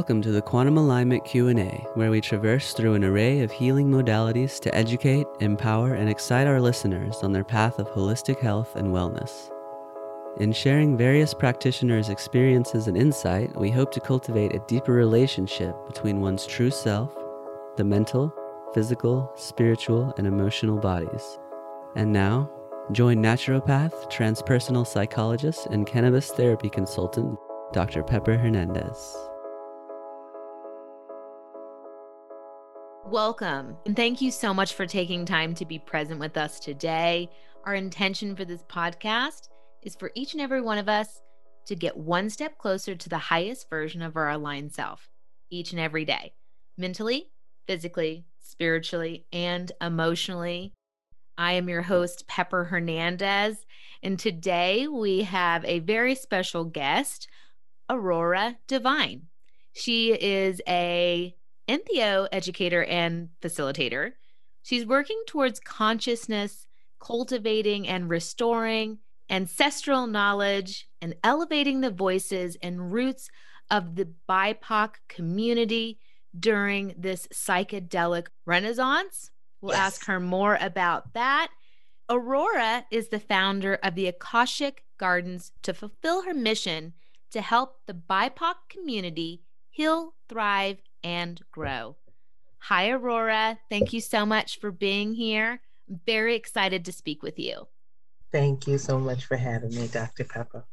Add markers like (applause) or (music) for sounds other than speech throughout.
Welcome to the Quantum Alignment Q&A, where we traverse through an array of healing modalities to educate, empower, and excite our listeners on their path of holistic health and wellness. In sharing various practitioners' experiences and insight, we hope to cultivate a deeper relationship between one's true self, the mental, physical, spiritual, and emotional bodies. And now, join naturopath, transpersonal psychologist, and cannabis therapy consultant, Dr. Pepper Hernandez. Welcome, and thank you so much for taking time to be present with us today. Our intention for this podcast is for each and every one of us to get one step closer to the highest version of our aligned self each and every day, mentally, physically, spiritually, and emotionally. I am your host, Pepper Hernandez, and today we have a very special guest, Aurora Divine. She is a Entheo educator and facilitator. She's working towards consciousness, cultivating and restoring ancestral knowledge, and elevating the voices and roots of the BIPOC community during this psychedelic renaissance. We'll Yes. ask her more about that. Aurora is the founder of the Akashic Gardens to fulfill her mission to help the BIPOC community heal, thrive, and grow. Hi, Aurora. Thank you so much for being here. I'm very excited to speak with you. Thank you so much for having me, Dr. Pepper.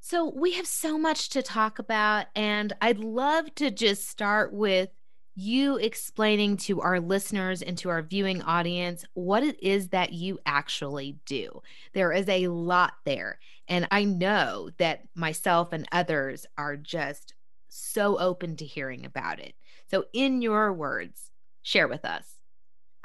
So, we have so much to talk about, and I'd love to just start with you explaining to our listeners and to our viewing audience what it is that you actually do. There is a lot there, and I know that myself and others are just so open to hearing about it. So, in your words, share with us.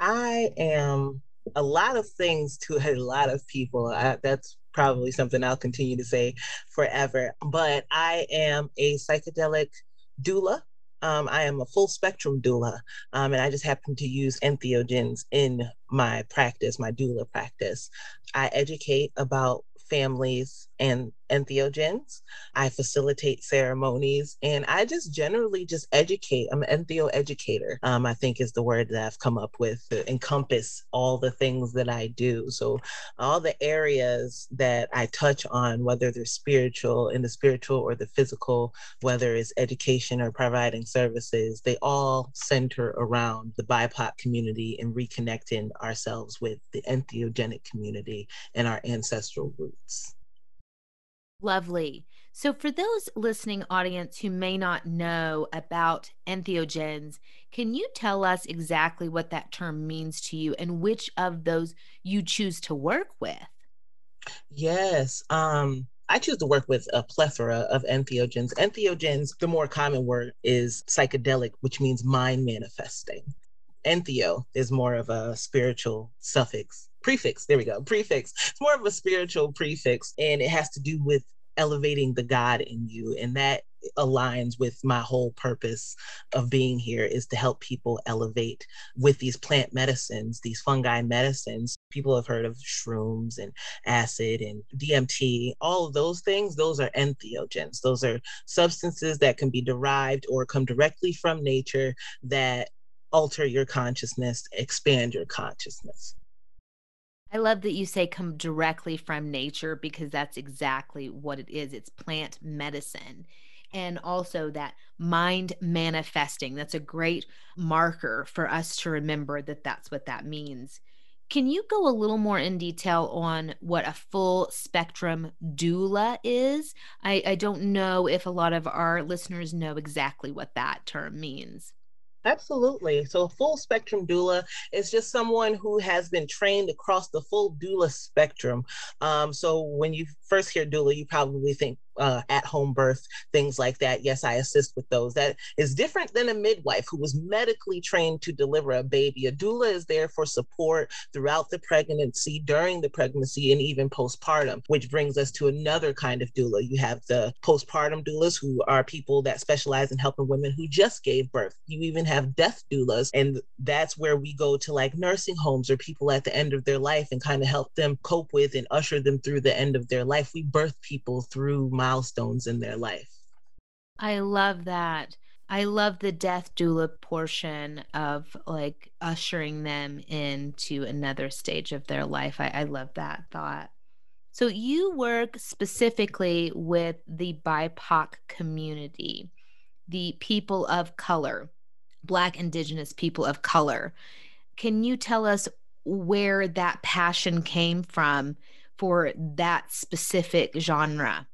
I am a lot of things to a lot of people. I, that's probably something I'll continue to say forever. But I am a psychedelic doula. Um, I am a full spectrum doula, um, and I just happen to use entheogens in my practice, my doula practice. I educate about families and entheogens. I facilitate ceremonies and I just generally just educate. I'm an entheo educator, um, I think is the word that I've come up with to encompass all the things that I do. So, all the areas that I touch on, whether they're spiritual, in the spiritual or the physical, whether it's education or providing services, they all center around the BIPOC community and reconnecting ourselves with the entheogenic community and our ancestral roots. Lovely. So, for those listening audience who may not know about entheogens, can you tell us exactly what that term means to you and which of those you choose to work with? Yes. Um, I choose to work with a plethora of entheogens. Entheogens, the more common word is psychedelic, which means mind manifesting. Entheo is more of a spiritual suffix, prefix. There we go, prefix. It's more of a spiritual prefix, and it has to do with elevating the God in you. And that aligns with my whole purpose of being here is to help people elevate with these plant medicines, these fungi medicines. People have heard of shrooms and acid and DMT, all of those things, those are entheogens. Those are substances that can be derived or come directly from nature that alter your consciousness, expand your consciousness. I love that you say come directly from nature because that's exactly what it is. It's plant medicine. And also that mind manifesting. That's a great marker for us to remember that that's what that means. Can you go a little more in detail on what a full spectrum doula is? I, I don't know if a lot of our listeners know exactly what that term means. Absolutely. So, a full spectrum doula is just someone who has been trained across the full doula spectrum. Um, so, when you first hear doula, you probably think uh, at home birth, things like that. Yes, I assist with those. That is different than a midwife who was medically trained to deliver a baby. A doula is there for support throughout the pregnancy, during the pregnancy, and even postpartum, which brings us to another kind of doula. You have the postpartum doulas, who are people that specialize in helping women who just gave birth. You even have death doulas, and that's where we go to like nursing homes or people at the end of their life and kind of help them cope with and usher them through the end of their life. We birth people through milestones in their life. I love that. I love the death doula portion of like ushering them into another stage of their life. I, I love that thought. So, you work specifically with the BIPOC community, the people of color, Black, Indigenous people of color. Can you tell us where that passion came from for that specific genre?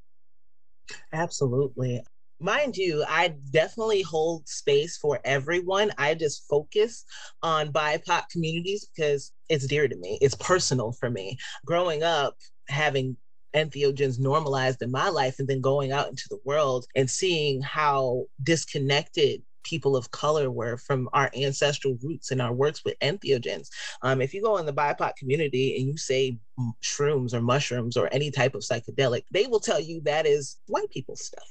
Absolutely. Mind you, I definitely hold space for everyone. I just focus on BIPOC communities because it's dear to me. It's personal for me. Growing up, having entheogens normalized in my life and then going out into the world and seeing how disconnected people of color were from our ancestral roots and our works with entheogens. Um, if you go in the BIPOC community and you say shrooms or mushrooms or any type of psychedelic, they will tell you that is white people stuff.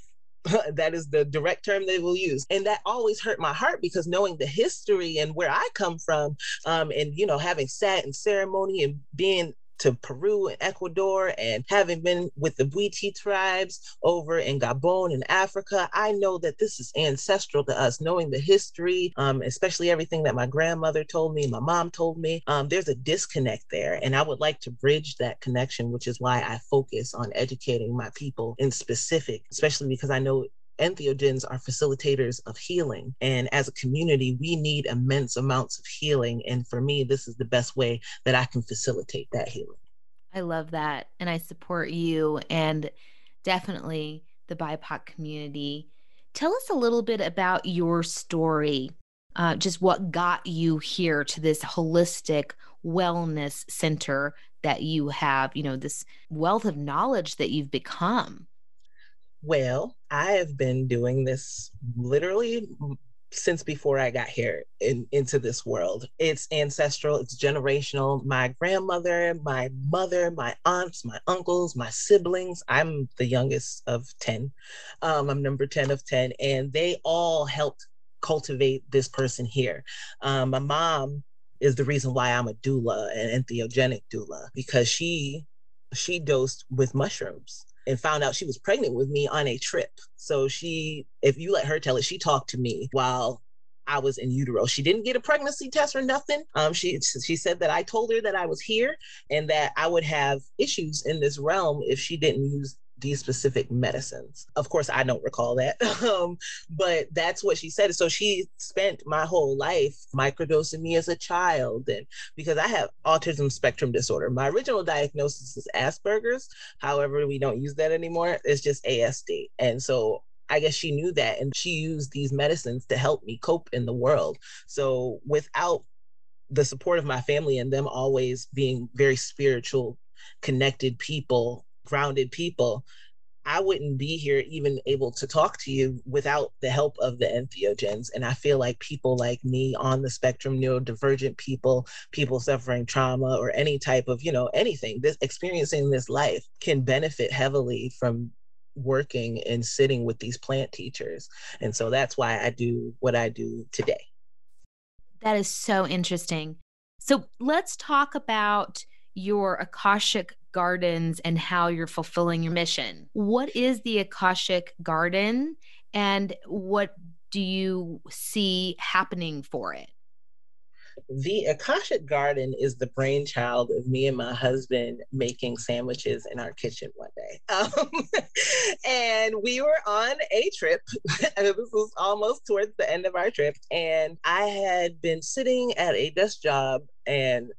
(laughs) that is the direct term they will use and that always hurt my heart because knowing the history and where i come from um, and you know having sat in ceremony and being to Peru and Ecuador and having been with the Bwiti tribes over in Gabon and Africa, I know that this is ancestral to us, knowing the history, um, especially everything that my grandmother told me, my mom told me. Um, there's a disconnect there. And I would like to bridge that connection, which is why I focus on educating my people in specific, especially because I know entheogens are facilitators of healing. And as a community, we need immense amounts of healing. And for me, this is the best way that I can facilitate that healing. I love that. And I support you and definitely the BIPOC community. Tell us a little bit about your story, uh, just what got you here to this holistic wellness center that you have, you know, this wealth of knowledge that you've become. Well, I have been doing this literally since before I got here in, into this world. It's ancestral, it's generational. My grandmother, my mother, my aunts, my uncles, my siblings. I'm the youngest of 10. Um, I'm number 10 of 10, and they all helped cultivate this person here. Um, my mom is the reason why I'm a doula, an entheogenic doula, because she she dosed with mushrooms and found out she was pregnant with me on a trip. So she, if you let her tell it, she talked to me while I was in utero. She didn't get a pregnancy test or nothing. Um, she she said that I told her that I was here and that I would have issues in this realm if she didn't use these specific medicines. Of course, I don't recall that, (laughs) um, but that's what she said. So she spent my whole life microdosing me as a child, and because I have autism spectrum disorder, my original diagnosis is Asperger's. However, we don't use that anymore. It's just ASD, and so I guess she knew that, and she used these medicines to help me cope in the world. So without the support of my family and them always being very spiritual, connected people grounded people, I wouldn't be here even able to talk to you without the help of the entheogens. And I feel like people like me on the spectrum, neurodivergent people, people suffering trauma or any type of, you know, anything, this experiencing this life can benefit heavily from working and sitting with these plant teachers. And so that's why I do what I do today. That is so interesting. So let's talk about your Akashic gardens and how you're fulfilling your mission. What is the Akashic Garden and what do you see happening for it? The Akashic Garden is the brainchild of me and my husband making sandwiches in our kitchen one day. (laughs) Um, and we were on a trip. (laughs) this was almost towards the end of our trip. And I had been sitting at a desk job and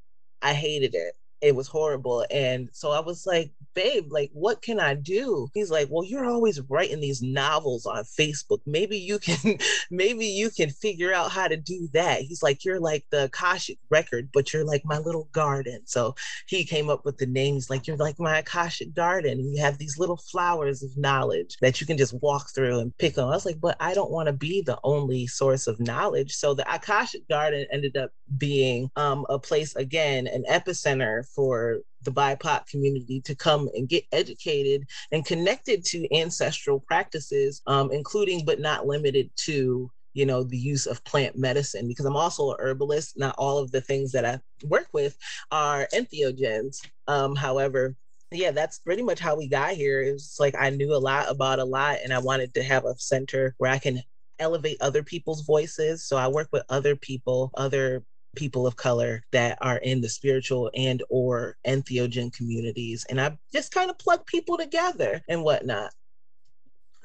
I hated it it was horrible. And so I was like, babe, like, what can I do? He's like, well, you're always writing these novels on Facebook. Maybe you can, (laughs) maybe you can figure out how to do that. He's like, you're like the Akashic record, but you're like my little garden. So he came up with the names like, you're like my Akashic garden. And you have these little flowers of knowledge that you can just walk through and pick on. I was like, but I don't want to be the only source of knowledge. So the Akashic garden ended up being um, a place, again, an epicenter for the BIPOC community to come and get educated and connected to ancestral practices, um, including but not limited to you know the use of plant medicine because i'm also a herbalist. Not all of the things that i work with are entheogens. Um, however yeah that's pretty much how we got here. It was like i knew a lot about a lot and i wanted to have a center where i can elevate other people's voices. So i work with other people other people of color that are in the spiritual and or entheogen communities and i just kind of plug people together and whatnot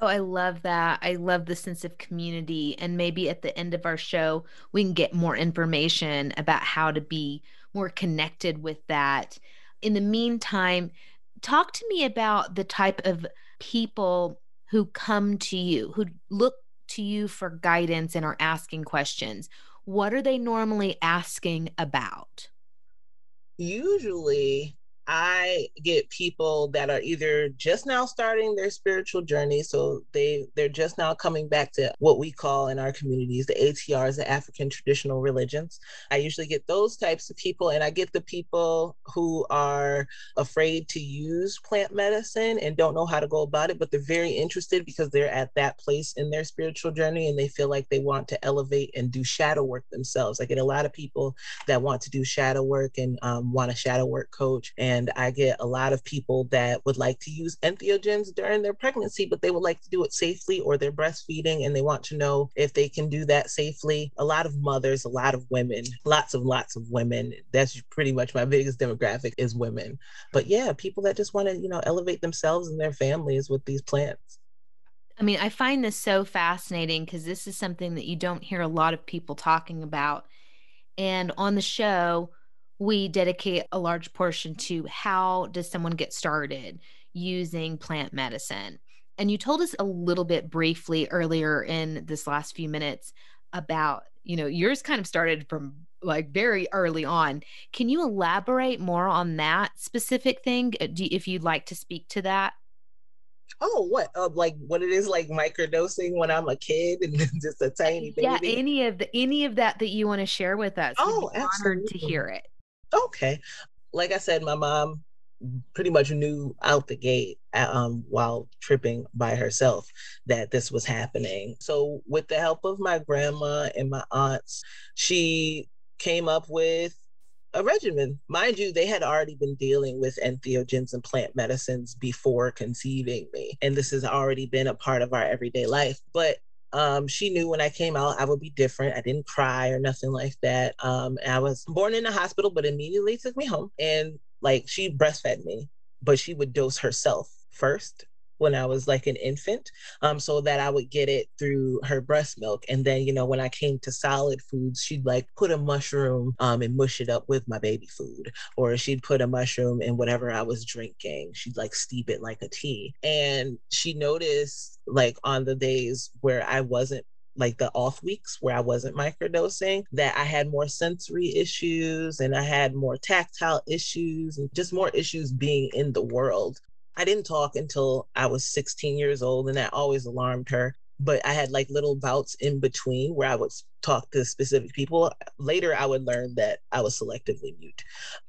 Oh, I love that. I love the sense of community. And maybe at the end of our show, we can get more information about how to be more connected with that. In the meantime, talk to me about the type of people who come to you, who look to you for guidance and are asking questions what are they normally asking about? Usually, I get people that are either just now starting their spiritual journey, so they they're just now coming back to what we call in our communities the ATRs, the African traditional religions. I usually get those types of people, and I get the people who are afraid to use plant medicine and don't know how to go about it, but they're very interested because they're at that place in their spiritual journey and they feel like they want to elevate and do shadow work themselves. I get a lot of people that want to do shadow work and um, want a shadow work coach and and I get a lot of people that would like to use entheogens during their pregnancy, but they would like to do it safely or they're breastfeeding and they want to know if they can do that safely. A lot of mothers, a lot of women, lots and lots of women. That's pretty much my biggest demographic is women. But yeah, people that just want to, you know, elevate themselves and their families with these plants. I mean, I find this so fascinating because this is something that you don't hear a lot of people talking about. And on the show, we dedicate a large portion to how does someone get started using plant medicine. And you told us a little bit briefly earlier in this last few minutes about, you know, yours kind of started from like very early on. Can you elaborate more on that specific thing uh, if you'd like to speak to that? oh what uh, like what it is like microdosing when i'm a kid and (laughs) just a tiny baby yeah any of the any of that that you want to share with us oh absolutely. honored to hear it Okay. Like I said, my mom pretty much knew out the gate um, while tripping by herself that this was happening. So, with the help of my grandma and my aunts, she came up with a regimen. Mind you, they had already been dealing with entheogens and plant medicines before conceiving me. And this has already been a part of our everyday life. But um, she knew when I came out, I would be different. I didn't cry or nothing like that. Um, I was born in a hospital, but immediately took me home and like she breastfed me, but she would dose herself first when I was like an infant, um, so that I would get it through her breast milk. And then, you know, when I came to solid foods, she'd like put a mushroom um, and mush it up with my baby food, or she'd put a mushroom in whatever I was drinking. She'd like steep it like a tea. And she noticed, like, on the days where I wasn't like the off weeks where I wasn't microdosing, that I had more sensory issues and I had more tactile issues and just more issues being in the world. I didn't talk until I was 16 years old, and that always alarmed her. But I had like little bouts in between where I would talk to specific people. Later, I would learn that I was selectively mute.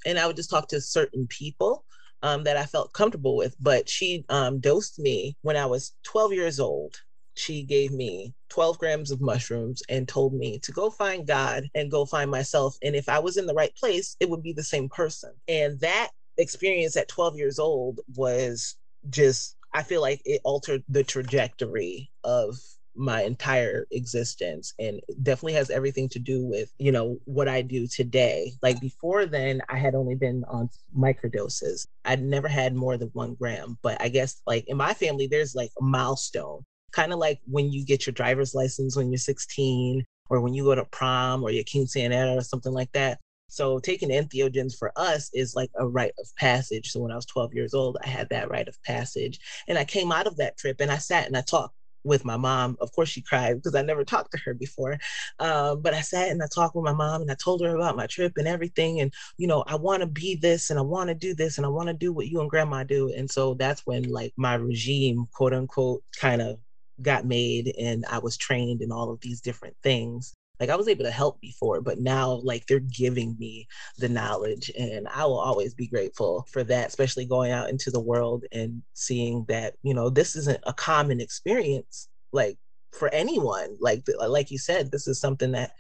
And I would just talk to certain people um, that I felt comfortable with. But she um, dosed me when I was 12 years old. She gave me 12 grams of mushrooms and told me to go find God and go find myself. And if I was in the right place, it would be the same person. And that experience at 12 years old was just I feel like it altered the trajectory of my entire existence and definitely has everything to do with you know what i do today. Like before then i had only been on microdoses. I'd never had more than one gram but i guess like in my family there's like a milestone. Kind of like when you get your driver's license when you're 16 or when you go to prom or your quinceanera or something like that So taking entheogens for us is like a rite of passage. So when I was 12 years old, I had that rite of passage. And I came out of that trip and I sat and I talked with my mom. Of course, she cried because I never talked to her before. Um, but I sat and I talked with my mom and I told her about my trip and everything. And, you know, I want to be this and I want to do this and I want to do what you and grandma do. And so that's when, like, my regime, quote unquote, kind of got made and I was trained in all of these different things like I was able to help before, but now like they're giving me the knowledge and I will always be grateful for that, especially going out into the world and seeing that, you know, this isn't a common experience like for anyone. Like uh, like you said, this is something that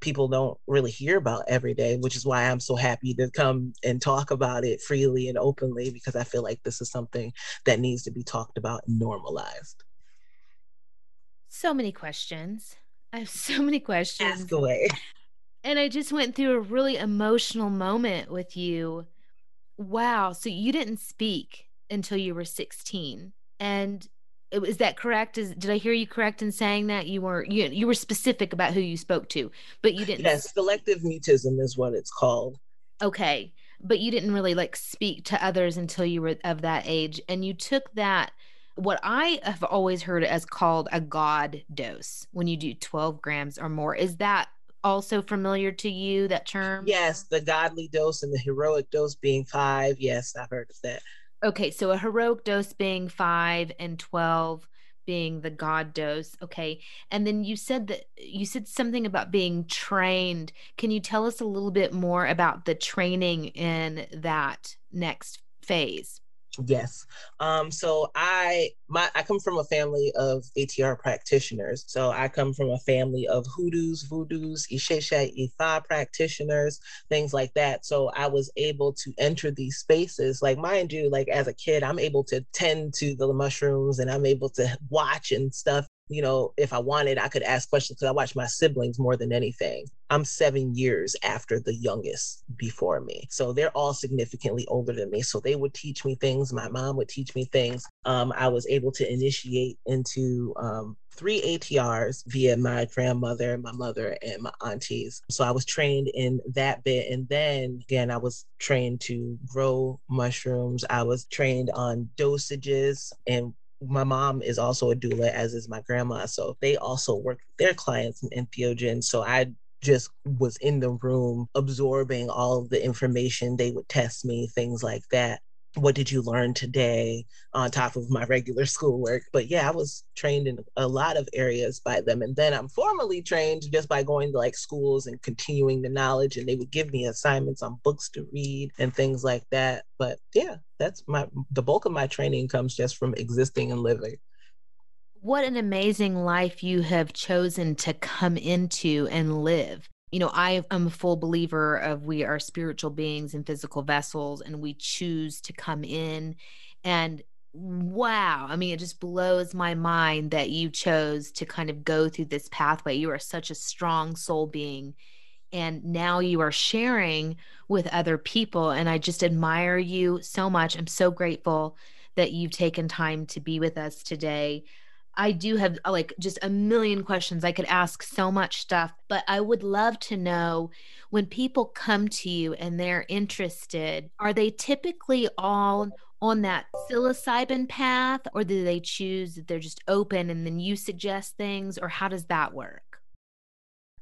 people don't really hear about every day, which is why I'm so happy to come and talk about it freely and openly because I feel like this is something that needs to be talked about and normalized. So many questions. I have so many questions. Ask away. And I just went through a really emotional moment with you. Wow. So you didn't speak until you were 16. And is that correct? Is did I hear you correct in saying that you were you you were specific about who you spoke to, but you didn't Yes, selective mutism is what it's called. Okay. But you didn't really like speak to others until you were of that age. And you took that what I have always heard as called a God dose when you do 12 grams or more. Is that also familiar to you, that term? Yes, the godly dose and the heroic dose being five. Yes, I've heard of that. Okay, so a heroic dose being five and 12 being the God dose. Okay. And then you said that you said something about being trained. Can you tell us a little bit more about the training in that next phase? Yes. Um, so I my I come from a family of ATR practitioners. So I come from a family of hoodoos, voodoos, Isese, Ifa practitioners, things like that. So I was able to enter these spaces. Like mind you, like as a kid, I'm able to tend to the mushrooms and I'm able to watch and stuff you know, if I wanted, I could ask questions because I watch my siblings more than anything. I'm seven years after the youngest before me. So they're all significantly older than me. So they would teach me things. My mom would teach me things. Um, I was able to initiate into um, three ATRs via my grandmother, my mother, and my aunties. So I was trained in that bit. And then again, I was trained to grow mushrooms. I was trained on dosages and my mom is also a doula, as is my grandma. So they also work with their clients in entheogen. So I just was in the room absorbing all of the information. They would test me, things like that what did you learn today on top of my regular schoolwork? But yeah i was trained in a lot of areas by them. And then i'm formally trained just by going to like schools and continuing the knowledge and they would give me assignments on books to read and things like that. But yeah that's my the bulk of my training comes just from existing and living. What an amazing life you have chosen to come into and live you know, I am a full believer of we are spiritual beings and physical vessels, and we choose to come in. And wow, I mean, it just blows my mind that you chose to kind of go through this pathway. You are such a strong soul being. And now you are sharing with other people. And I just admire you so much. I'm so grateful that you've taken time to be with us today. I do have uh, like just a million questions. I could ask so much stuff, but I would love to know when people come to you and they're interested, are they typically all on that psilocybin path or do they choose that they're just open and then you suggest things or how does that work?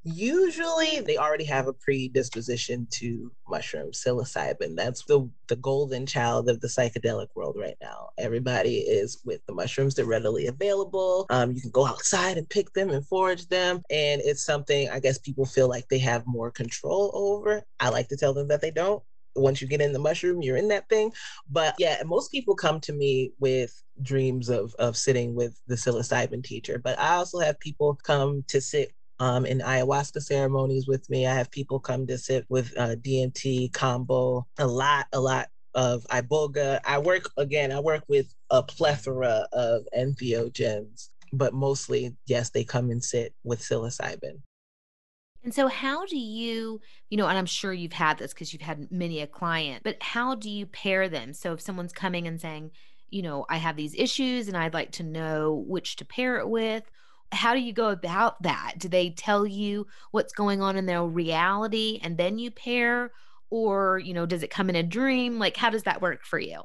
Usually they already have a predisposition to mushroom psilocybin. That's the the golden child of the psychedelic world right now. Everybody is with the mushrooms. They're readily available. Um, you can go outside and pick them and forage them. And it's something i guess people feel like they have more control over. I like to tell them that they don't. Once you get in the mushroom, you're in that thing. But yeah, most people come to me with dreams of of sitting with the psilocybin teacher. But I also have people come to sit um, in ayahuasca ceremonies with me. I have people come to sit with uh, DMT, kambo a lot, a lot of iboga. I work again. I work with a plethora of entheogens, but mostly, yes, they come and sit with psilocybin. And so, how do you, you know, and I'm sure you've had this because you've had many a client, but how do you pair them? So, if someone's coming and saying, you know, I have these issues and I'd like to know which to pair it with, how do you go about that? Do they tell you what's going on in their reality and then you pair? Or, you know, does it come in a dream? Like, how does that work for you?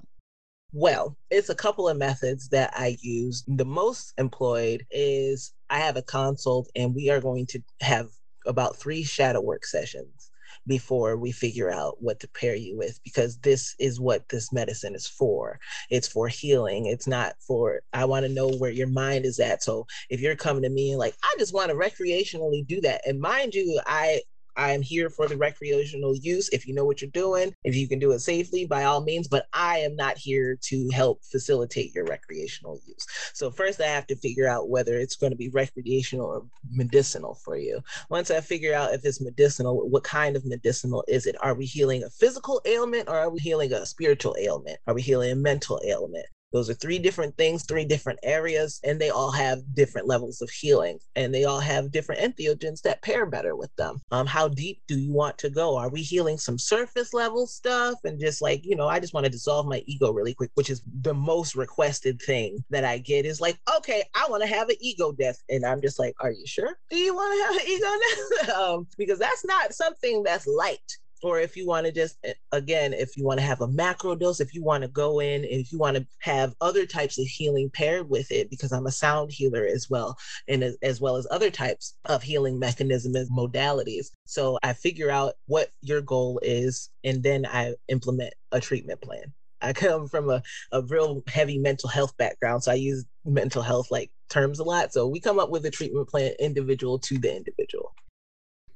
Well, it's a couple of methods that I use. The most employed is I have a consult and we are going to have about three shadow work sessions before we figure out what to pair you with because this is what this medicine is for. It's for healing. It's not for, I want to know where your mind is at. So if you're coming to me and like, I just want to recreationally do that. And mind you, I I am here for the recreational use. If you know what you're doing, if you can do it safely, by all means, but I am not here to help facilitate your recreational use. So, first, I have to figure out whether it's going to be recreational or medicinal for you. Once I figure out if it's medicinal, what kind of medicinal is it? Are we healing a physical ailment or are we healing a spiritual ailment? Are we healing a mental ailment? Those are three different things, three different areas, and they all have different levels of healing and they all have different entheogens that pair better with them. Um, how deep do you want to go? Are we healing some surface level stuff and just like, you know, I just want to dissolve my ego really quick, which is the most requested thing that I get is like, okay, I want to have an ego death. And I'm just like, are you sure? Do you want to have an ego death? (laughs) um, because that's not something that's light or if you want to just eh, again if you want to have a macro dose if you want to go in if you want to have other types of healing paired with it because i'm a sound healer as well and as, as well as other types of healing mechanisms and modalities. So i figure out what your goal is and then i implement a treatment plan. I (laughs) come from a, a real heavy mental health background so i use mental health like terms a lot. So we come up with a treatment plan individual to the individual.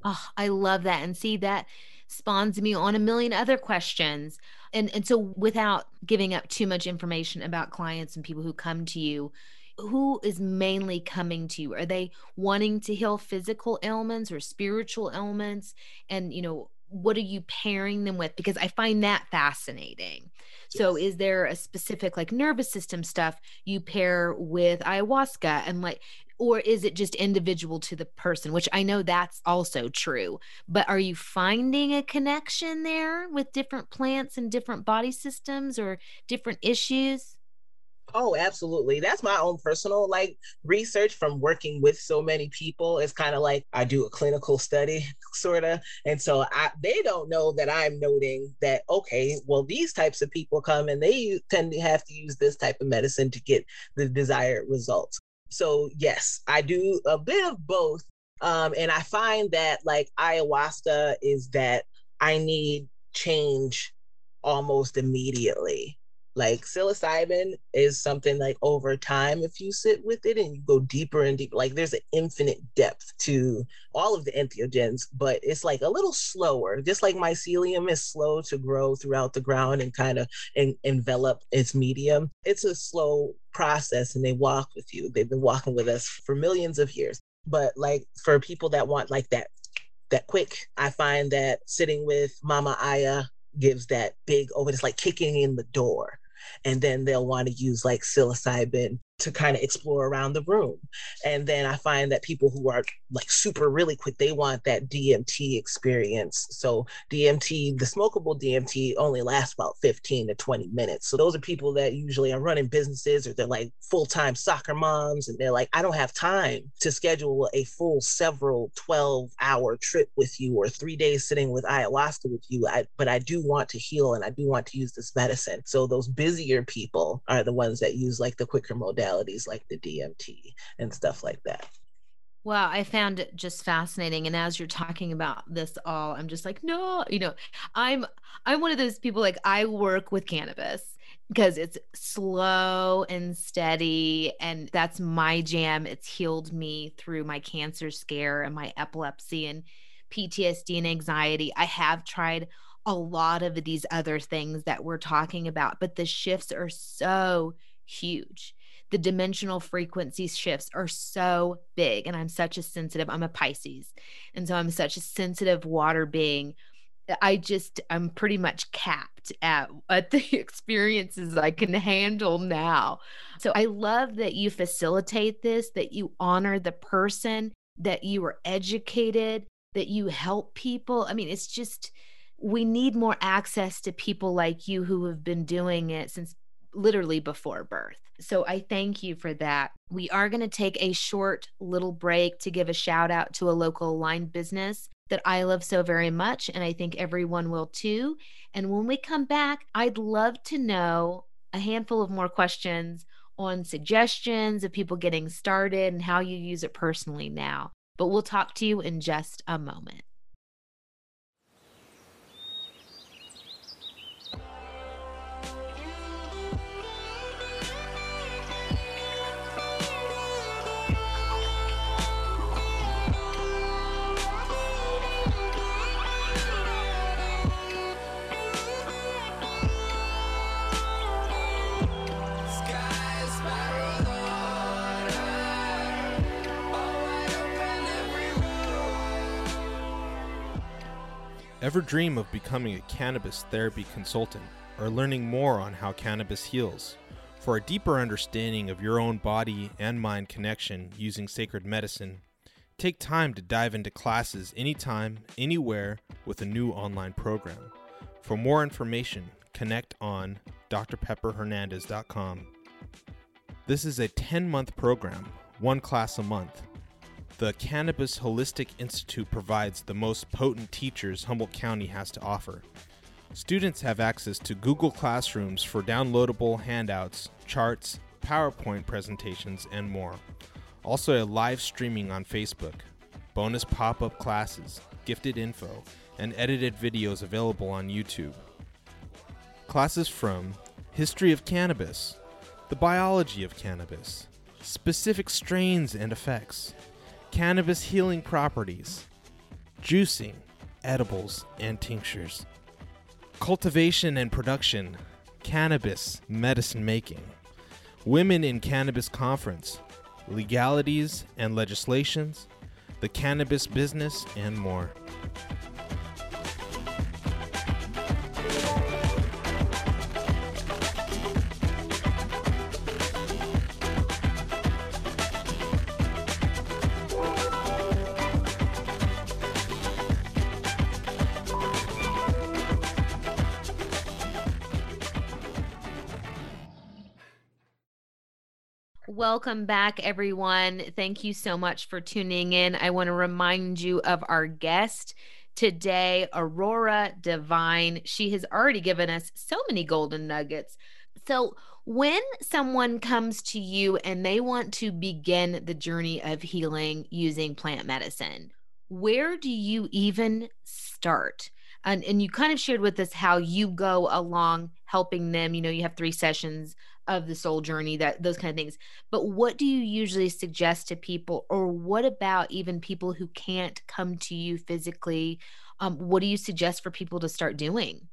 Oh, I love that. And see that spawns me on a million other questions. And and so without giving up too much information about clients and people who come to you, who is mainly coming to you? Are they wanting to heal physical ailments or spiritual ailments? And you know, what are you pairing them with? Because I find that fascinating. Yes. So is there a specific like nervous system stuff you pair with ayahuasca and like or is it just individual to the person which i know that's also true but are you finding a connection there with different plants and different body systems or different issues Oh, absolutely. That's my own personal like research from working with so many people. It's kind of like I do a clinical study, (laughs) sort of. And so I, they don't know that I'm noting that, okay, well, these types of people come and they tend to have to use this type of medicine to get the desired results. So yes, I do a bit of both. Um, and I find that like ayahuasca is that I need change almost immediately. Like psilocybin is something like over time, if you sit with it and you go deeper and deeper, like there's an infinite depth to all of the entheogens, but it's like a little slower. Just like mycelium is slow to grow throughout the ground and kind of en- envelop its medium. It's a slow process and they walk with you. They've been walking with us for millions of years. But like for people that want like that that quick, I find that sitting with Mama Aya gives that big over. It's like kicking in the door and then they'll want to use like psilocybin to kind of explore around the room. And then I find that people who are like super really quick, they want that DMT experience. So DMT, the smokable DMT only lasts about 15 to 20 minutes. So those are people that usually are running businesses or they're like full-time soccer moms and they're like, I don't have time to schedule a full several 12 hour trip with you or three days sitting with ayahuasca with you. I, but I do want to heal and I do want to use this medicine. So those busier people are the ones that use like the quicker modality modalities like the DMT and stuff like that. Wow, I found it just fascinating. And as you're talking about this all, I'm just like, no, you know, I'm I'm one of those people like I work with cannabis because it's slow and steady and that's my jam. It's healed me through my cancer scare and my epilepsy and PTSD and anxiety. I have tried a lot of these other things that we're talking about, but the shifts are so huge the dimensional frequency shifts are so big. And I'm such a sensitive, I'm a Pisces. And so I'm such a sensitive water being. I just, I'm pretty much capped at, at the (laughs) experiences I can handle now. So I love that you facilitate this, that you honor the person, that you are educated, that you help people. I mean, it's just, we need more access to people like you who have been doing it since literally before birth. So I thank you for that. We are going to take a short little break to give a shout out to a local aligned business that I love so very much. And I think everyone will too. And when we come back, I'd love to know a handful of more questions on suggestions of people getting started and how you use it personally now. But we'll talk to you in just a moment. Ever dream of becoming a cannabis therapy consultant or learning more on how cannabis heals? For a deeper understanding of your own body and mind connection using sacred medicine, take time to dive into classes anytime, anywhere with a new online program. For more information, connect on drpepperhernandez.com. This is a 10 month program, one class a month the Cannabis Holistic Institute provides the most potent teachers Humboldt County has to offer. Students have access to Google Classrooms for downloadable handouts, charts, PowerPoint presentations, and more. Also, a live streaming on Facebook, bonus pop up classes, gifted info, and edited videos available on YouTube. Classes from History of Cannabis, the biology of cannabis, specific strains and effects, cannabis healing properties, juicing, edibles, and tinctures, cultivation and production, cannabis medicine making, women in cannabis conference, legalities and legislations, the cannabis business, and more. Welcome back, everyone. Thank you so much for tuning in. I want to remind you of our guest today, Aurora Divine. She has already given us so many golden nuggets. So, when someone comes to you and they want to begin the journey of healing using plant medicine, where do you even start? And, and you kind of shared with us how you go along helping them. You know, you have three sessions of the soul journey that those kind of things but what do you usually suggest to people or what about even people who can't come to you physically um, what do you suggest for people to start doing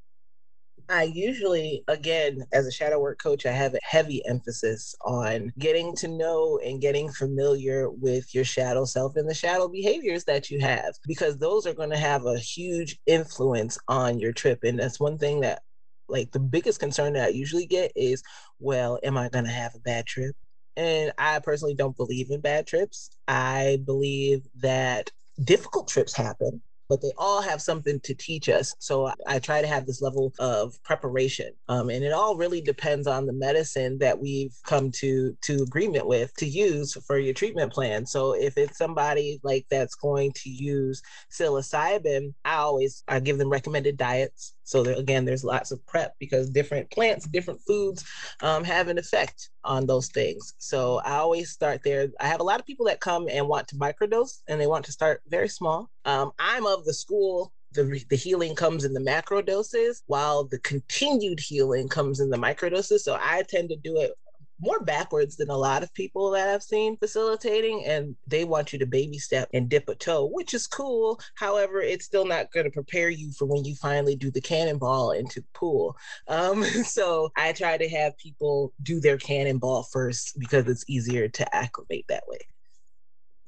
I usually, again, as a shadow work coach, I have a heavy emphasis on getting to know and getting familiar with your shadow self and the shadow behaviors that you have, because those are going to have a huge influence on your trip. And that's one thing that like the biggest concern that I usually get is, well, am I going to have a bad trip? And I personally don't believe in bad trips. I believe that difficult trips happen but they all have something to teach us. So I, try to have this level of preparation. Um, and it all really depends on the medicine that we've come to to agreement with to use for your treatment plan. So if it's somebody like that's going to use psilocybin, I always I give them recommended diets. So there, again, there's lots of prep because different plants, different foods um, have an effect on those things. So I always start there. I have a lot of people that come and want to microdose and they want to start very small. Um, I'm of the school the, the healing comes in the macro doses while the continued healing comes in the micro doses. So I tend to do it more backwards than a lot of people that I've seen facilitating, and they want you to baby step and dip a toe, which is cool. However, it's still not going to prepare you for when you finally do the cannonball into the pool. Um, (laughs) so I try to have people do their cannonball first because it's easier to acclimate that way.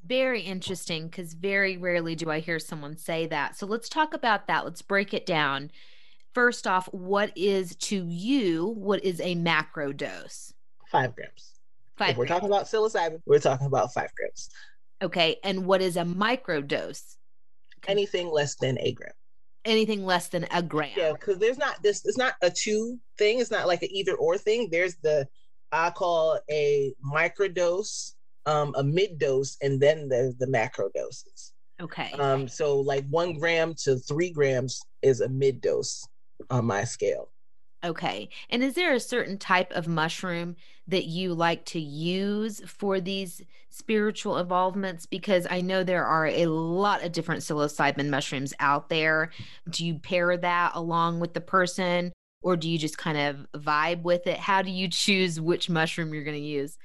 Very interesting because very rarely do I hear someone say that. So let's talk about that. Let's break it down. First off, what is to you, what is a macro dose? Five grams. Five. If we're talking about psilocybin, we're talking about five grams. Okay. And what is a micro dose? Anything less than a gram. anything less than a gram. Yeah, because there's not this. It's not a two thing. It's not like an either or thing. There's the I call a microdose, um, a mid dose, and then there's the macro doses. Okay. Um, so like one gram to three grams is a mid dose on my scale. Okay. And is there a certain type of mushroom that you like to use for these spiritual involvements? Because I know there are a lot of different psilocybin mushrooms out there. Do you pair that along with the person or do you just kind of vibe with it? How do you (laughs) choose which mushroom you're going to use?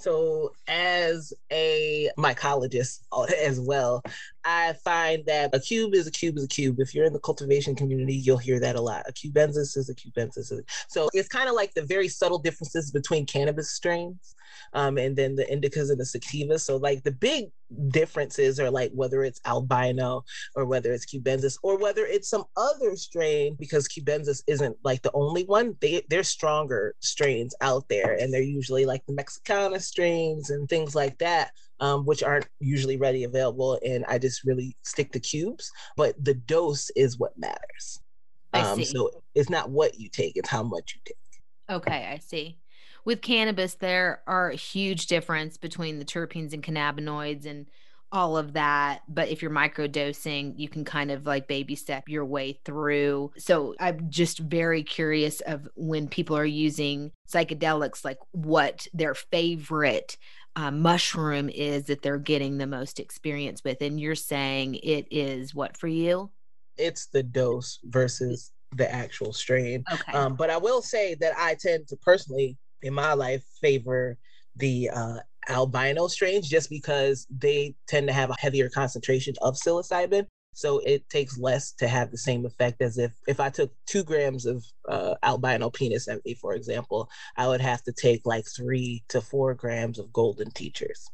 So, as a mycologist as well, I find that a cube is a cube is a cube. If you're in the cultivation community, you'll hear that a lot. A cubensis is a cubensis. So, it's kind of like the very subtle differences between cannabis strains um, and then the indicas and the sativas. So like the big differences are like whether it's albino or whether it's cubensis or whether it's some other strain because cubensis isn't like the only one. They they're stronger strains out there and they're usually like the Mexicana strains and things like that. Um, which aren't usually ready available, and I just really stick to cubes. But the dose is what matters. I Um, see. so it's not what you take; it's how much you take. Okay, I see. With cannabis, there are a huge difference between the terpenes and cannabinoids and all of that. But if you're microdosing, you can kind of like baby step your way through. So I'm just very curious of when people are using psychedelics, like what their favorite uh, mushroom is that they're getting the most experience with. And you're saying it is what for you? It's the dose versus the actual strain. Okay. Um, but I will say that I tend to personally, in my life, favor the uh, albino strains just because they tend to have a heavier concentration of psilocybin. So it takes less to have the same effect as if if I took two grams of uh, albino penis envy, for example, I would have to take like three to four grams of golden teachers.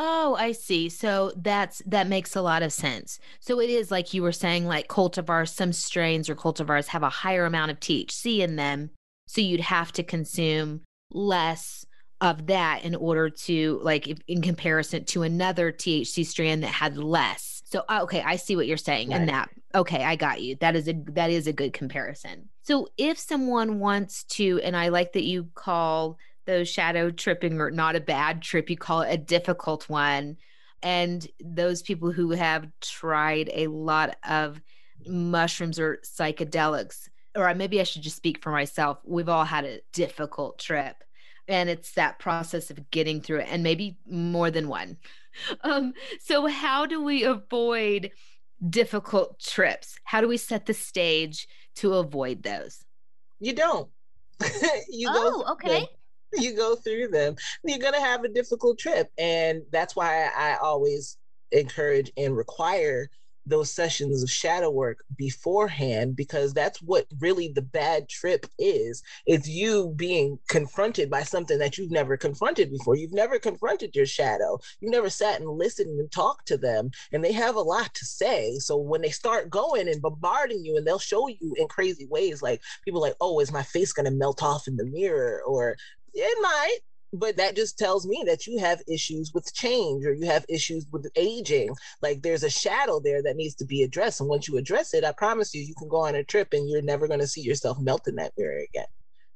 Oh, I see. So that's that makes a lot of sense. So it is like you were saying, like cultivars, some strains or cultivars have a higher amount of THC in them. So you'd have to consume less of that in order to like in comparison to another THC strand that had less. So uh, okay, I see what you're saying and that okay, I got you. That is a that is a good comparison. So if someone wants to and I like that you call those shadow tripping or not a bad trip, you call it a difficult one. And those people who have tried a lot of mushrooms or psychedelics, or maybe I should just speak for myself, we've all had a difficult trip. And it's that process of getting through it, and maybe more than one. (laughs) Um, so, how do we avoid difficult trips? How do we set the stage to avoid those? You don't. (laughs) you go oh, through okay. them. (laughs) you go through them you're going to have a difficult trip and that's why i always encourage and require those sessions of shadow work beforehand because that's what really the bad trip is. It's you being confronted by something that you've never confronted before. You've never confronted your shadow. You never sat and listened and talked to them and they have a lot to say. So when they start going and bombarding you and they'll show you in crazy ways like people like oh is my face going to melt off in the mirror? or it might, but that just tells me that you have issues with change or you have issues with aging. Like there's a shadow there that needs to be addressed. And once you address it, I promise you, you can go on a trip and you're never going to see yourself melt in that mirror again.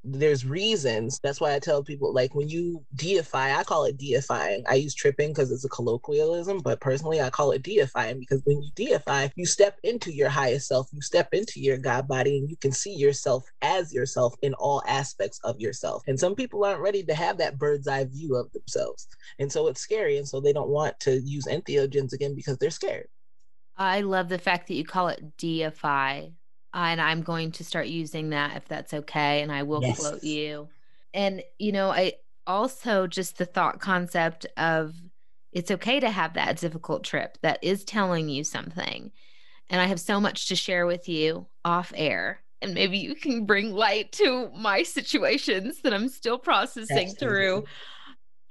There's reasons. That's why I tell people like when you deify, I call it deifying. I use tripping because it's a colloquialism, but personally, I call it deifying because when you deify, you step into your highest self, you step into your God body, and you can see yourself as yourself in all aspects of yourself. And some people aren't ready to have that bird's eye view of themselves. And so it's scary. And so they don't want to use entheogens again because they're scared. I love the fact that you call it deify. And I'm going to start using that if that's okay. And I will Yes. quote you. And, you know, I also just the thought concept of it's okay to have that difficult trip that is telling you something. And I have so much to share with you off air. And maybe you can bring light to my situations that I'm still processing through.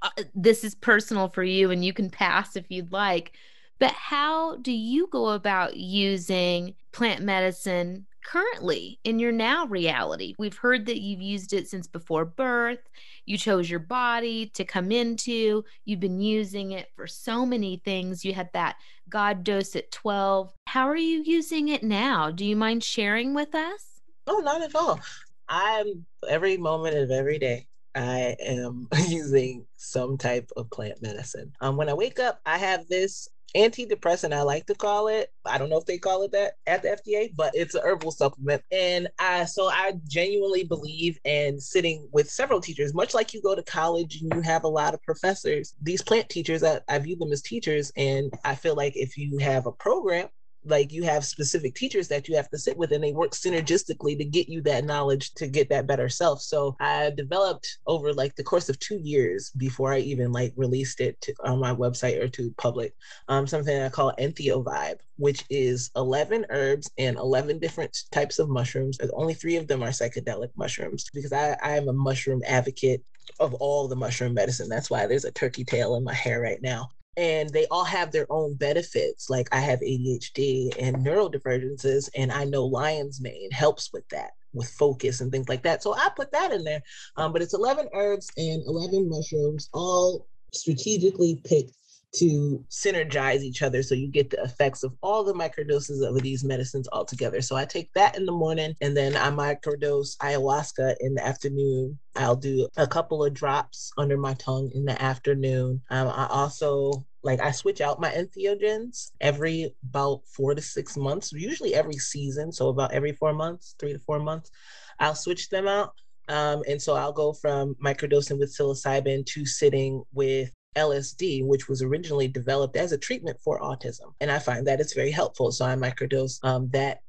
Uh, this is personal for you, and you can pass if you'd like. But how do you go about using plant medicine currently in your now reality. We've heard that you've used it since before birth. You chose your body to come into. You've been using it for so many things. You had that God dose at 12. How are you using it now? Do you mind sharing with us? Oh, not at all. I'm every moment of every day. I am (laughs) using some type of plant medicine. Um, when I wake up, I have this antidepressant, I like to call it. I don't know if they call it that at the FDA, but it's a herbal supplement. And I so I genuinely believe in sitting with several teachers, much like you go to college and you have a lot of professors. These plant teachers, I, I view them as teachers. And I feel like if you have a program like you have specific teachers that you have to sit with and they work synergistically to get you that knowledge to get that better self. So i developed over like the course of two years before i even like released it to, on my website or to public um, something i call entheo vibe which is 11 herbs and 11 different types of mushrooms only three of them are psychedelic mushrooms because i, I am a mushroom advocate of all the mushroom medicine. That's why there's a turkey tail in my hair right now and they all have their own benefits. Like I have ADHD and neurodivergences, and I know lion's mane helps with that, with focus and things like that. So I put that in there. Um, but it's 11 herbs and 11 mushrooms, all strategically picked to synergize each other so you get the effects of all the microdoses of these medicines all together. So I take that in the morning and then I microdose ayahuasca in the afternoon. I'll do a couple of drops under my tongue in the afternoon. Um, I also like I switch out my entheogens every about four to six months, usually every season. So about every four months, three to four months, I'll switch them out. Um, and so I'll go from microdosing with psilocybin to sitting with LSD, which was originally developed as a treatment for autism. And I find that it's very helpful. So I microdose um, that.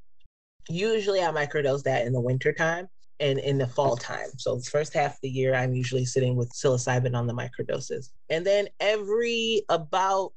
Usually I microdose that in the winter time and in the fall time. So the first half of the year, I'm usually sitting with psilocybin on the microdoses. And then every about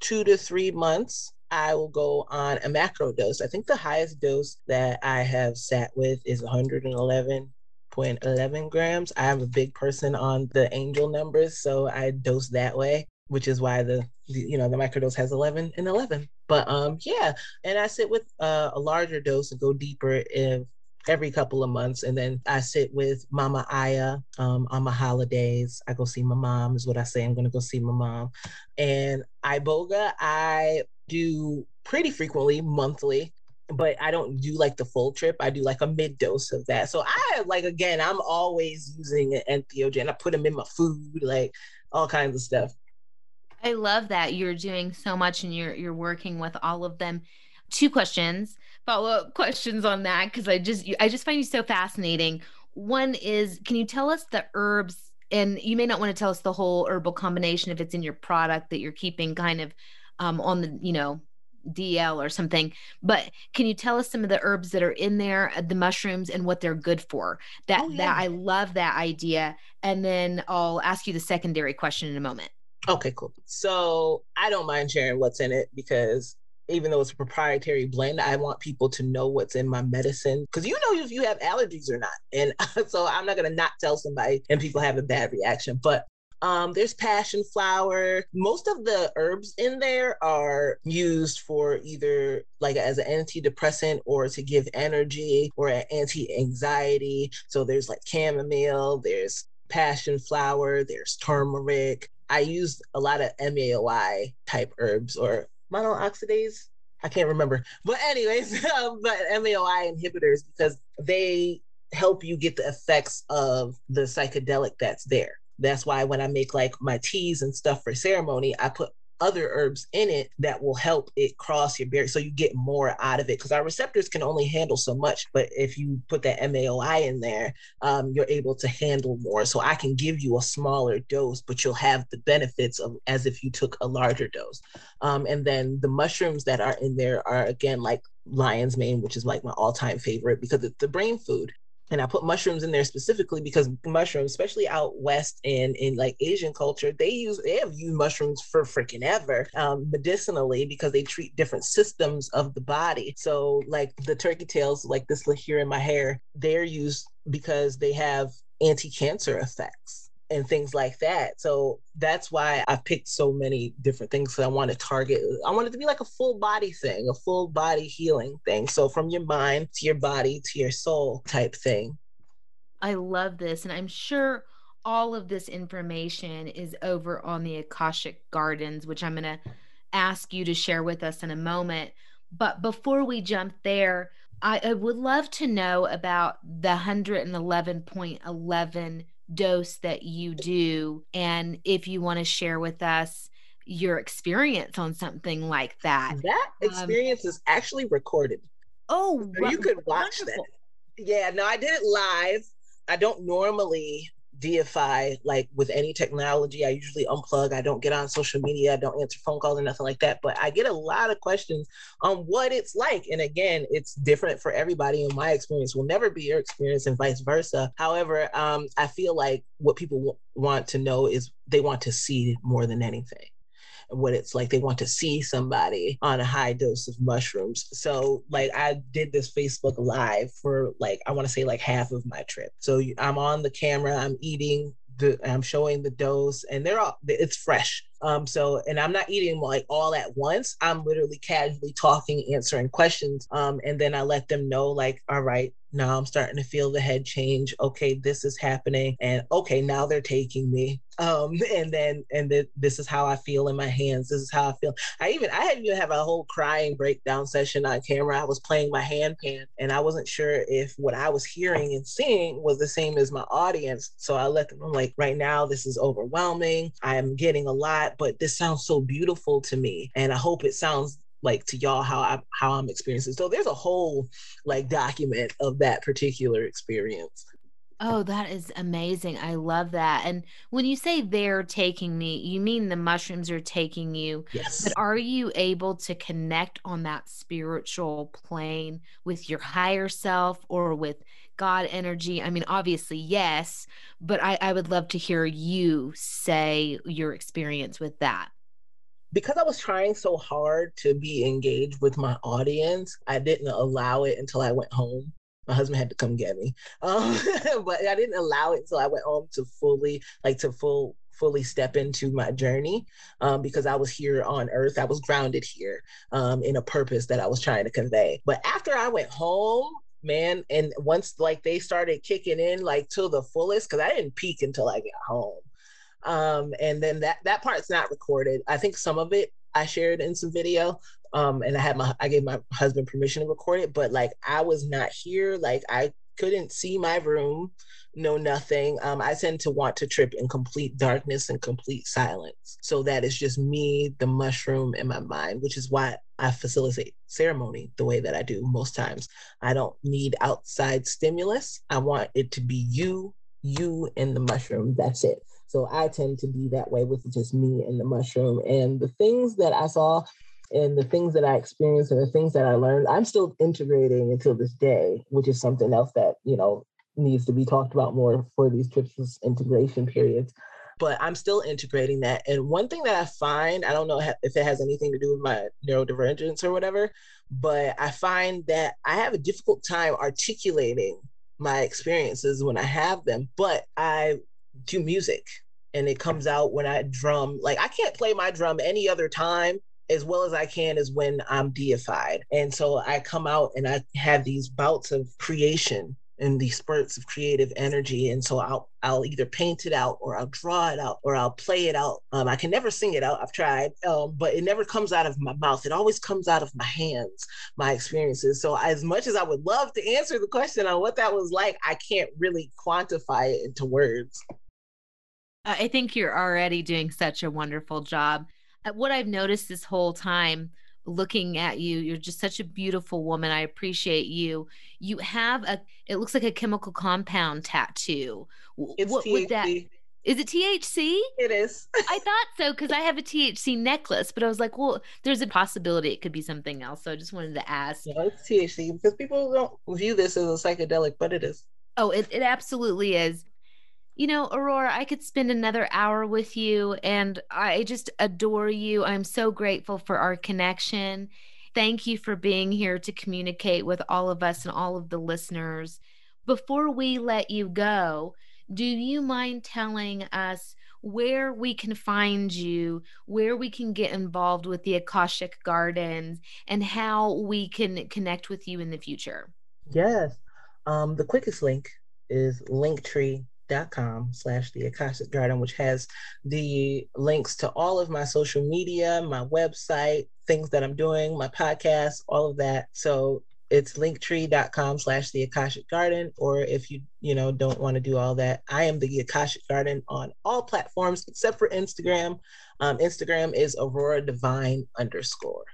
two to three months, I will go on a macro dose. I think the highest dose that I have sat with is 111 0.11 grams. I am a big person on the angel numbers, so I dose that way, which is why the, the you know the microdose has 11 and 11. But um yeah, and I sit with uh, a larger dose and go deeper if every couple of months. And then I sit with Mama Aya um, on my holidays. I go see my mom, is what I say. I'm going to go see my mom. And Iboga, I do pretty frequently, monthly but I don't do like the full trip. I do like a mid dose of that. So I like again, I'm always using an entheogen. I put them in my food, like all kinds of stuff. I love that you're doing so much and you're you're working with all of them. Two questions, follow up questions on that because I just I just find you so fascinating. One is, can you tell us the herbs? And you may not want to tell us the whole herbal combination if it's in your product that you're keeping kind of um, on the you know DL or something. But can you tell us some of the herbs that are in there, uh, the mushrooms, and what they're good for? That oh, yeah. that I love that idea. And then I'll ask you the secondary question in a moment. Okay, cool. So I don't mind sharing what's in it because even though it's a proprietary blend, I want people to know what's in my medicine because you know if you have allergies or not. And (laughs) so I'm not going to not tell somebody and people have a bad reaction. But um, there's passion flower. Most of the herbs in there are used for either like as an antidepressant or to give energy or an anti-anxiety. So there's like chamomile, there's passion flower, there's turmeric. I use a lot of MAOI type herbs or monooxidase. I can't remember. But anyways, (laughs) um, but MAOI inhibitors because they help you get the effects of the psychedelic that's there. That's why when I make like my teas and stuff for ceremony, I put other herbs in it that will help it cross your barrier so you get more out of it because our receptors can only handle so much but if you put that maoi in there um, you're able to handle more. So i can give you a smaller dose but you'll have the benefits of as if you took a larger dose. Um, and then the mushrooms that are in there are again like lion's mane which is like my all-time favorite because it's the brain food and I put mushrooms in there specifically because mushrooms, especially out west and in like Asian culture, they use they have used mushrooms for freaking ever um, medicinally because they treat different systems of the body. So like the turkey tails, like this here in my hair, they're used because they have anti-cancer effects and things like that. So that's why I've picked so many different things. that I want to target, I want it to be like a full body thing, a full body healing thing. So from your mind to your body to your soul type thing. I love this. And I'm sure all of this information is over on the Akashic Gardens, which I'm going to ask you to share with us in a moment. But before we jump there, I, I would love to know about the 111.11 dose that you do. And if you want to share with us your experience on something like that. That um, experience um, is actually recorded. Oh, so you could watch wonderful. that. Yeah, no, I did it live. I don't normally deify like with any technology. I usually unplug. I don't get on social media. I don't answer phone calls or nothing like that. But I get a lot of questions on what it's like. And again, it's different for everybody. And my experience will never be your experience, and vice versa. However, um, I feel like what people w- want to know is they want to see more than anything what it's like. They want to see somebody on a high dose of mushrooms. So, like, I did this Facebook Live for like, I want to say like half of my trip. So, I'm on the camera, I'm eating. The, I'm showing the dose and they're all it's fresh um, so, and I'm not eating like all at once. I'm literally casually talking, answering questions. Um, and then I let them know, like, all right, now I'm starting to feel the head change. Okay, this is happening. And okay, now they're taking me. Um, (laughs) and then, and then this is how I feel in my hands. This is how I feel. I even, I had even have a whole crying breakdown session on camera. I was playing my hand pan and I wasn't sure if what I was hearing and seeing was the same as my audience. So I let them, I'm like, right now, this is overwhelming. I'm getting a lot but this sounds so beautiful to me. And I hope it sounds like to y'all how I how I'm experiencing. So there's a whole like document of that particular experience. Oh, that is amazing. I love that. And when you say they're taking me, you mean the mushrooms are taking you. Yes. But are you able to connect on that spiritual plane with your higher self or with God energy? I mean, obviously, yes, but I, I would love to hear you say your experience with that because I was trying so hard to be engaged with my audience, I didn't allow it until I went home. My husband had to come get me, (laughs) um, but I didn't allow it until I went home to fully, like, to full fully step into my journey um, because I was here on earth. I was grounded here um, in a purpose that I was trying to convey. But after I went home, man. And once like they started kicking in like to the fullest, because I didn't peak until I got home. Um, and then that that part's not recorded. I think some of it I shared in some video. Um, and I had my I gave my husband permission to record it, but like I was not here. Like I couldn't see my room, no nothing. Um, I tend to want to trip in complete darkness and complete silence. So that is just me, the mushroom, in my mind, which is why I facilitate ceremony the way that I do most times. I don't need outside stimulus. I want it to be you, you, and the mushroom. That's it. So I tend to be that way with just me and the mushroom. And the things that I saw and the things that I experienced and the things that I learned, I'm still integrating until this day, which is something else that, you know, needs to be talked about more for these trips integration periods but I'm still integrating that. And one thing that I find, I don't know if it has anything to do with my neurodivergence or whatever, but I find that I have a difficult time articulating my experiences when I have them, but I do music and it comes out when I drum. Like I can't play my drum any other time as well as I can is when I'm deified. And so I come out and I have these bouts of creation and these spurts of creative energy. And so I'll I'll either paint it out or I'll draw it out or I'll play it out. Um, I can never sing it out. I've tried, um, but it never comes out of my mouth. It always comes out of my hands, my experiences. So as much as I would love to answer the question on what that was like, I can't really quantify it into words. I think you're already doing such a wonderful job. Uh, what I've noticed this whole time looking at you. You're just such a beautiful woman. I appreciate you. You have a it looks like a chemical compound tattoo. It's what THC. would that is it THC? It is. (laughs) I thought so because I have a THC necklace, but I was like, well, there's a possibility it could be something else. So I just wanted to ask. No, it's THC because people don't view this as a psychedelic, but it is. Oh, it, it absolutely is you know, Aurora, I could spend another hour with you and I just adore you. I'm so grateful for our connection. Thank you for being here to communicate with all of us and all of the listeners. Before we let you go, do you mind telling us where we can find you, where we can get involved with the Akashic Gardens, and how we can connect with you in the future? Yes. Um, the quickest link is linktree.com slash the Akashic Garden, which has the links to all of my social media, my website, things that I'm doing, my podcast, all of that. So it's linktree.com slash the Akashic Garden. Or if you, you know, don't want to do all that, I am the Akashic Garden on all platforms except for Instagram. Um, Instagram is Aurora Divine underscore.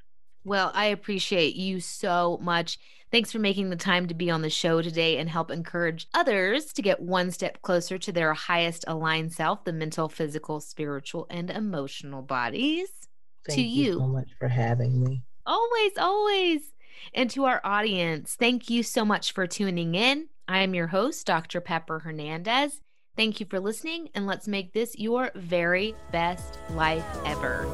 Well, I appreciate you so much. Thanks for making the time to be on the show today and help encourage others to get one step closer to their highest aligned self, the mental, physical, spiritual, and emotional bodies. Thank to you you. so much for having me. Always, always. And to our audience, thank you so much for tuning in. I am your host, Dr. Pepper Hernandez. Thank you for listening, and let's make this your very best life ever.